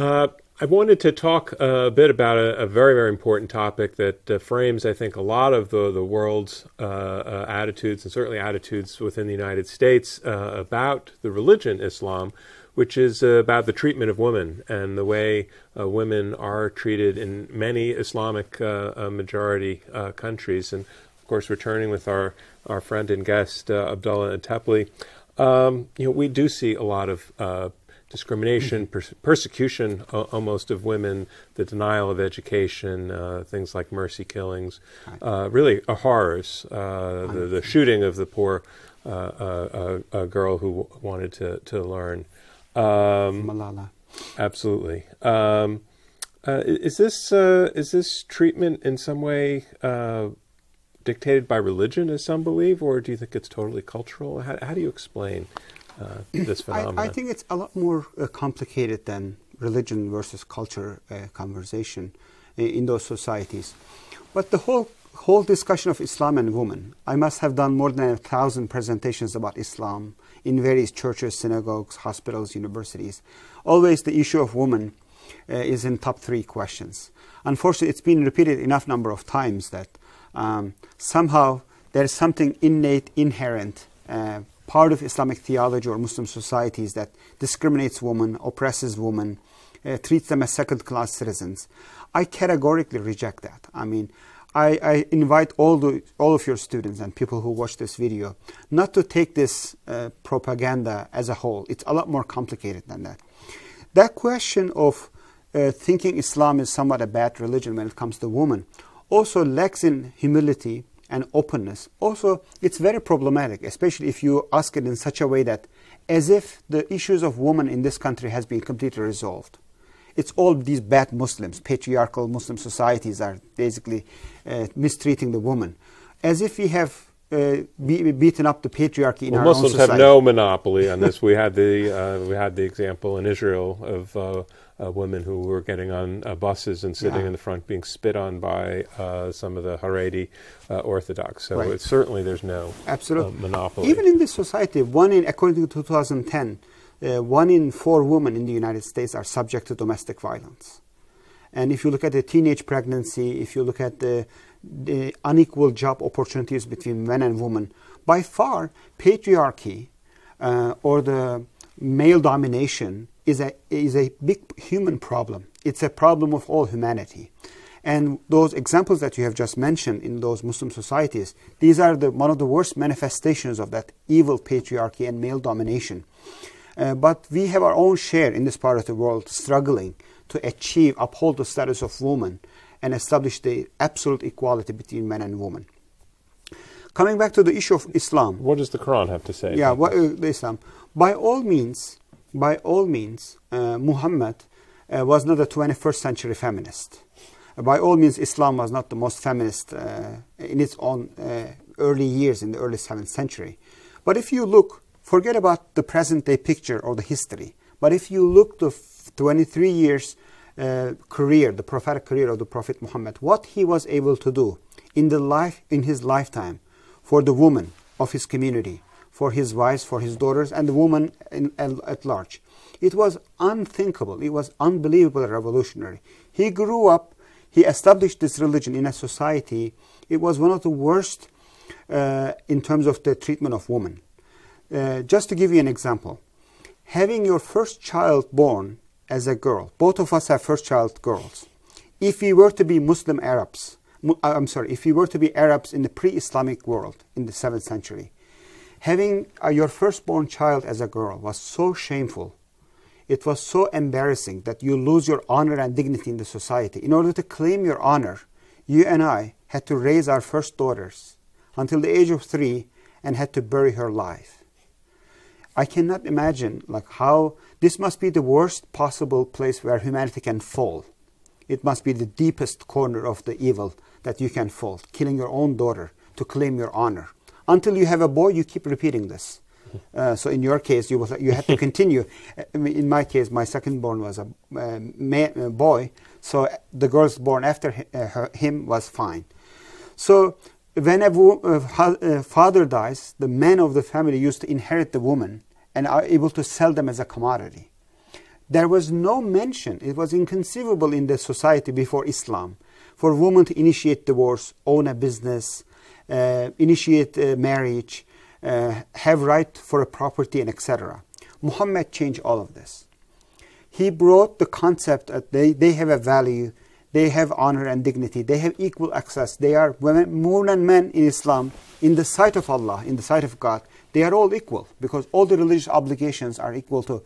Uh, I wanted to talk a bit about a, a very, very important topic that uh, frames, I think, a lot of the, the world's uh, uh attitudes and certainly attitudes within the United States uh, about the religion Islam, which is about the treatment of women and the way uh, women are treated in many Islamic majority countries. And of course, returning with our, our friend and guest, Abdullah Antepli, um, you know, we do see a lot of discrimination, pers- persecution uh, almost of women, the denial of education, uh, things like mercy killings, uh, really horrors. Uh, the, the shooting of the poor uh, uh, girl who wanted to, to learn. Um, Malala. Absolutely. Um, is this is this treatment in some way dictated by religion, as some believe, or do you think it's totally cultural? How, how do you explain uh, this phenomenon? I, I, think it's a lot more uh, complicated than religion versus culture uh, conversation in, in those societies. But the whole whole discussion of Islam and women, I must have done more than a thousand presentations about Islam in various churches, synagogues, hospitals, universities. Always the issue of women uh, is in top three questions. Unfortunately, it's been repeated enough number of times that um, somehow there's something innate, inherent, uh, part of Islamic theology or Muslim societies that discriminates women, oppresses women, uh, treats them as second-class citizens. I categorically reject that. I mean, I, I, invite all, the, all of your students and people who watch this video not to take this uh, propaganda as a whole. It's a lot more complicated than that. That question of uh, thinking Islam is somewhat a bad religion when it comes to women also lacks in humility and openness. Also, it's very problematic, especially if you ask it in such a way that as if the issues of women in this country has been completely resolved. It's all these bad Muslims, patriarchal Muslim societies are basically uh, mistreating the woman. As if we have uh, be, beaten up the patriarchy in well, our Muslims own society. have no monopoly on this. we had the uh, we had the example in Israel of uh, women who were getting on uh, buses and sitting yeah. in the front being spit on by uh, some of the Haredi uh, Orthodox. So right. certainly there's no Absolutely. Uh, monopoly. Even in this society, one in, according to 2010, uh, one in four women in the United States are subject to domestic violence. And if you look at the teenage pregnancy, if you look at the, the unequal job opportunities between men and women, by far patriarchy or the male domination is a, is a big human problem. It's a problem of all humanity. And those examples that you have just mentioned in those Muslim societies, these are the, one of the worst manifestations of that evil patriarchy and male domination. Uh, but we have our own share in this part of the world struggling to achieve, uphold the status of woman and establish the absolute equality between men and women. Coming back to the issue of Islam. What does the Quran have to say? Yeah, what, uh, Islam. By all means, by all means, uh, Muhammad uh, was not a 21st century feminist. Uh, by all means, Islam was not the most feminist uh, in its own uh, early years in the early 7th century. But if you look, forget about the present day picture or the history, but if you look the 23 years uh, career, the prophetic career of the Prophet Muhammad, what he was able to do in the life in his lifetime for the woman of his community, for his wives, for his daughters, and the woman in, at large. It was unthinkable. It was unbelievable revolutionary. He grew up, he established this religion in a society. It was one of the worst uh, in terms of the treatment of women. Uh, just to give you an example, having your first child born as a girl, both of us have first child girls. If we were to be Muslim Arabs, uh, I'm sorry, if we were to be Arabs in the pre Islamic world in the 7th century, Having uh, your firstborn child as a girl was so shameful. It was so embarrassing that you lose your honor and dignity in the society. In order to claim your honor, you and I had to raise our first daughters until the age of three and had to bury her alive. I cannot imagine like how this must be the worst possible place where humanity can fall. It must be the deepest corner of the evil that you can fall, killing your own daughter to claim your honor until you have a boy, you keep repeating this. Uh, so in your case, you will, you have to continue. in my case, my second born was a uh, boy, so the girls born after uh, him was fine. So when a uh, father dies, the men of the family used to inherit the woman and are able to sell them as a commodity. There was no mention, it was inconceivable in the society before Islam for women to initiate divorce, own a business, uh, initiate uh, marriage, uh, have right for a property, and etc. Muhammad changed all of this. He brought the concept that they, they have a value, they have honor and dignity, they have equal access, they are women, women and men in Islam, in the sight of Allah, in the sight of God, they are all equal because all the religious obligations are equal to.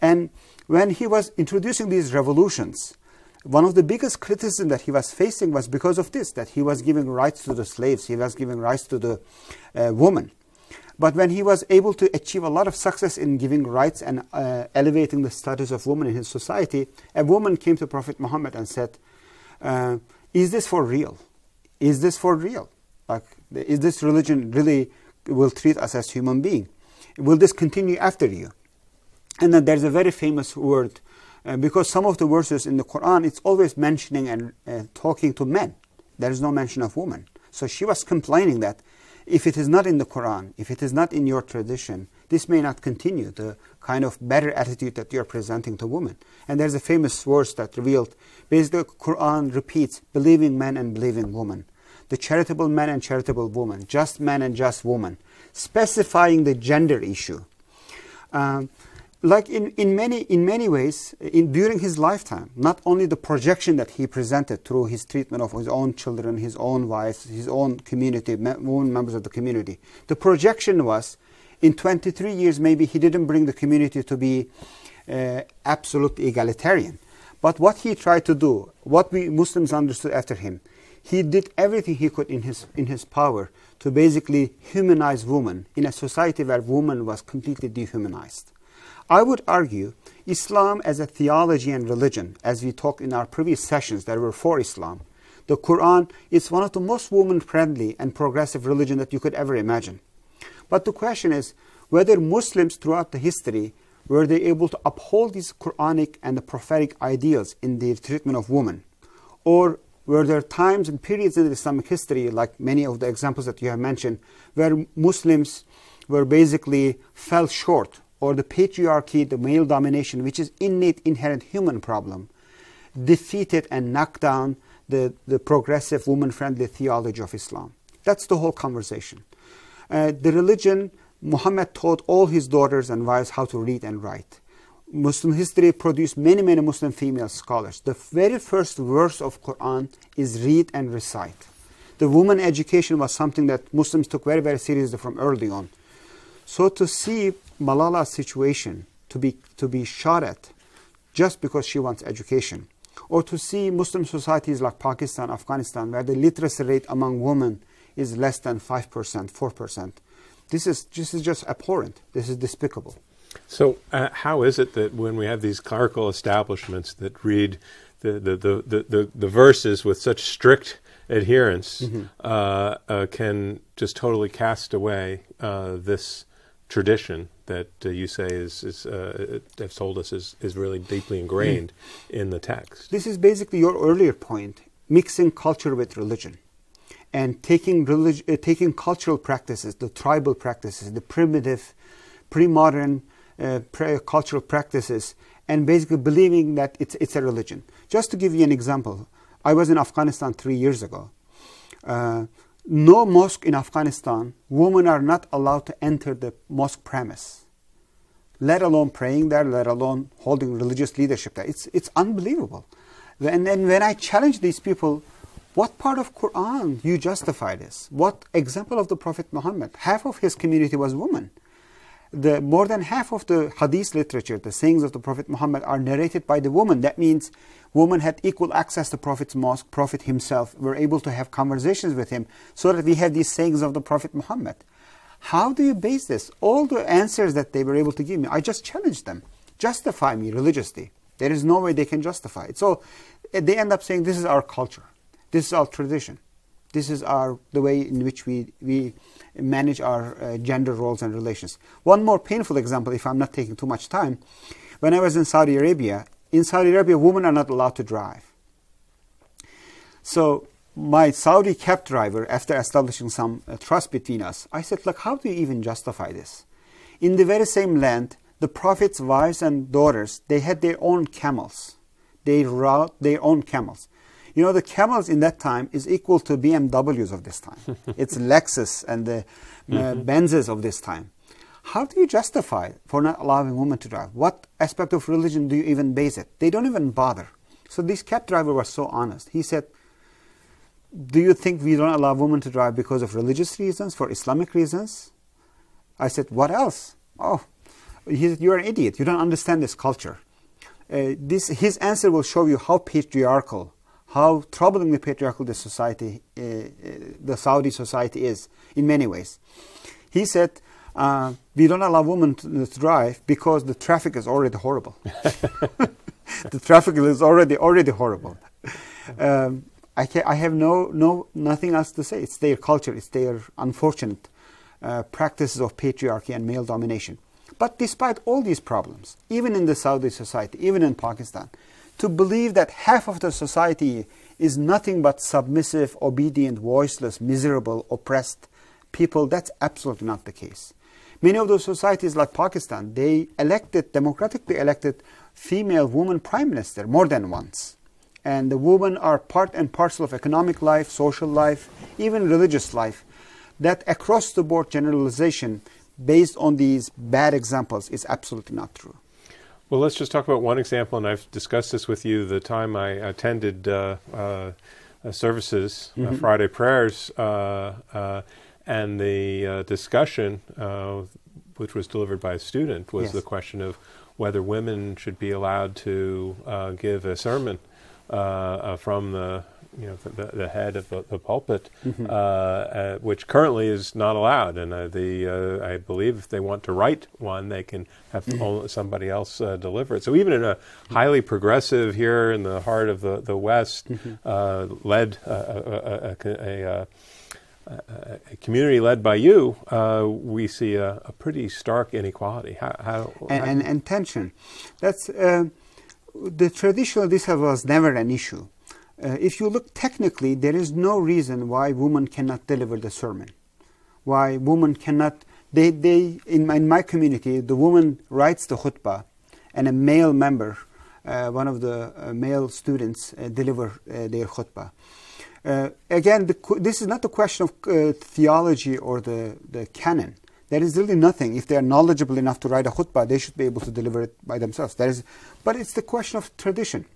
And when he was introducing these revolutions, one of the biggest criticism that he was facing was because of this, that he was giving rights to the slaves, he was giving rights to the uh, woman. But when he was able to achieve a lot of success in giving rights and uh, elevating the status of women in his society, a woman came to Prophet Muhammad and said, uh, Is this for real? Is this for real? Like, is this religion really will treat us as human being? Will this continue after you? And then there's a very famous word, uh, because some of the verses in the Quran, it's always mentioning and uh, talking to men. There is no mention of women. So she was complaining that if it is not in the Quran, if it is not in your tradition, this may not continue the kind of better attitude that you're presenting to women. And there's a famous verse that revealed basically the Quran repeats believing men and believing women, the charitable man and charitable woman, just man and just woman, specifying the gender issue. Um, like in, in many in many ways in, during his lifetime not only the projection that he presented through his treatment of his own children his own wives his own community women members of the community the projection was in 23 years maybe he didn't bring the community to be uh, egalitarian. But what he tried to do what we muslims understood after him he did everything he could in his in his power to basically humanize women in a society where woman was completely dehumanized I would argue Islam as a theology and religion, as we talked in our previous sessions that were for Islam, the Quran is one of the most woman friendly and progressive religion that you could ever imagine. But the question is whether Muslims throughout the history were they able to uphold these Quranic and the prophetic ideals in the treatment of women? Or were there times and periods in Islamic history, like many of the examples that you have mentioned, where Muslims were basically fell short or the patriarchy, the male domination, which is innate, inherent human problem, defeated and knocked down the, the progressive, woman friendly theology of Islam. That's the whole conversation. Uh, the religion, Muhammad taught all his daughters and wives how to read and write. Muslim history produced many, many Muslim female scholars. The very first verse of Quran is read and recite. The woman education was something that Muslims took very, very seriously from early on. So to see Malala's situation to be, to be shot at just because she wants education, or to see Muslim societies like Pakistan, Afghanistan, where the literacy rate among women is less than 5%, 4%. This is, this is just abhorrent. This is despicable. So, uh, how is it that when we have these clerical establishments that read the, the, the, the, the, the verses with such strict adherence, mm-hmm. uh, uh, can just totally cast away uh, this tradition that uh, you say is, is uh, have told us is, is really deeply ingrained mm. in the text. This is basically your earlier point, mixing culture with religion and taking, relig- uh, taking cultural practices, the tribal practices, the primitive, pre-modern uh, pre- cultural practices, and basically believing that it's, it's a religion. Just to give you an example, I was in Afghanistan three years ago. No mosque in Afghanistan, women are not allowed to enter the mosque premise, let alone praying there, let alone holding religious leadership there. It's, it's unbelievable. And then when I challenge these people, what part of Quran you justify this? What example of the Prophet Muhammad? Half of his community was women the more than half of the hadith literature, the sayings of the Prophet Muhammad, are narrated by the woman. That means women had equal access to Prophet's mosque, Prophet himself were able to have conversations with him, so that we have these sayings of the Prophet Muhammad. How do you base this? All the answers that they were able to give me, I just challenged them. Justify me religiously. There is no way they can justify it. So eh, they end up saying, This is our culture, this is our tradition. This is our the way in which we, we manage our uh, gender roles and relations. One more painful example, if I'm not taking too much time. When I was in Saudi Arabia, in Saudi Arabia, women are not allowed to drive. So my Saudi cab driver, after establishing some uh, trust between us, I said, look, how do you even justify this? In the very same land, the Prophet's wives and daughters, they had their own camels. They rode their own camels. You know, the camels in that time is equal to BMWs of this time. it's Lexus and the uh, mm-hmm. Benzes of this time. How do you justify for not allowing women to drive? What aspect of religion do you even base it? They don't even bother. So this cab driver was so honest. He said, do you think we don't allow women to drive because of religious reasons, for Islamic reasons? I said, what else? Oh, he said, you're an idiot. You don't understand this culture. Uh, this, his answer will show you how patriarchal, how troublingly patriarchal the society, uh, uh, the Saudi society is in many ways. He said, uh, we don't allow women to, to, drive because the traffic is already horrible. the traffic is already already horrible. Um, I, I have no, no, nothing else to say. It's their culture. It's their unfortunate uh, practices of patriarchy and male domination. But despite all these problems, even in the Saudi society, even in Pakistan, to believe that half of the society is nothing but submissive, obedient, voiceless, miserable, oppressed people, that's absolutely not the case. Many of those societies like Pakistan, they elected, democratically elected female woman prime minister more than once and the women are part and parcel of economic life, social life, even religious life. That across the board generalization based on these bad examples is absolutely not true. Well, let's just talk about one example, and I've discussed this with you the time I attended uh, uh, services, uh, mm-hmm. uh, Friday prayers, uh, uh, and the discussion, which was delivered by a student, was yes. the question of whether women should be allowed to give a sermon uh, uh, from the you know the, the head of the, the pulpit, mm-hmm. uh, uh, which currently is not allowed. And uh, the uh, I believe if they want to write one, they can have mm-hmm. somebody else deliver it. So even in a highly progressive here in the heart of the the West, mm-hmm. led a, a, a, community led by you, we see a, pretty stark inequality. How, how, and, how and, and, tension. That's the traditional this was never an issue. Uh, if you look technically, there is no reason why women cannot deliver the sermon. Why women cannot, they, they in, my, in my community, the woman writes the khutbah and a male member, uh, one of the uh, male students, uh, deliver uh, their khutbah. Uh, again, the, this is not a question of theology or the, the canon. There is really nothing. If they are knowledgeable enough to write a khutbah, they should be able to deliver it by themselves. But it's the question of tradition.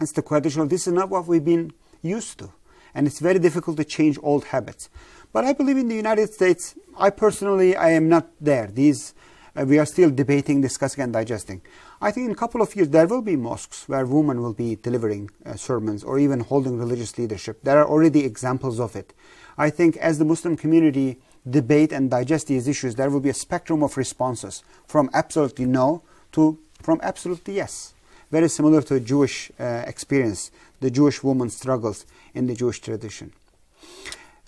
It's the of this is not what we've been used to. And it's very difficult to change old habits. But I believe in the United States, I personally, I am not there. These, uh, we are still debating, discussing, and digesting. I think in a couple of years there will be mosques where women will be delivering uh, sermons or even holding religious leadership. There are already examples of it. I think as the Muslim community debate and digest these issues, there will be a spectrum of responses from absolutely no to from absolutely yes. Very similar to a Jewish uh, experience, the Jewish woman struggles in the Jewish tradition.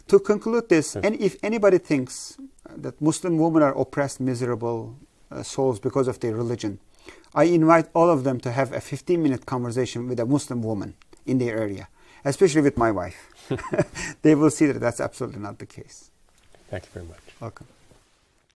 To conclude this, and if anybody thinks that Muslim women are oppressed, miserable uh, souls because of their religion, I invite all of them to have a 15 minute conversation with a Muslim woman in their area, especially with my wife. they will see that that's absolutely not the case. Thank you very much. Welcome.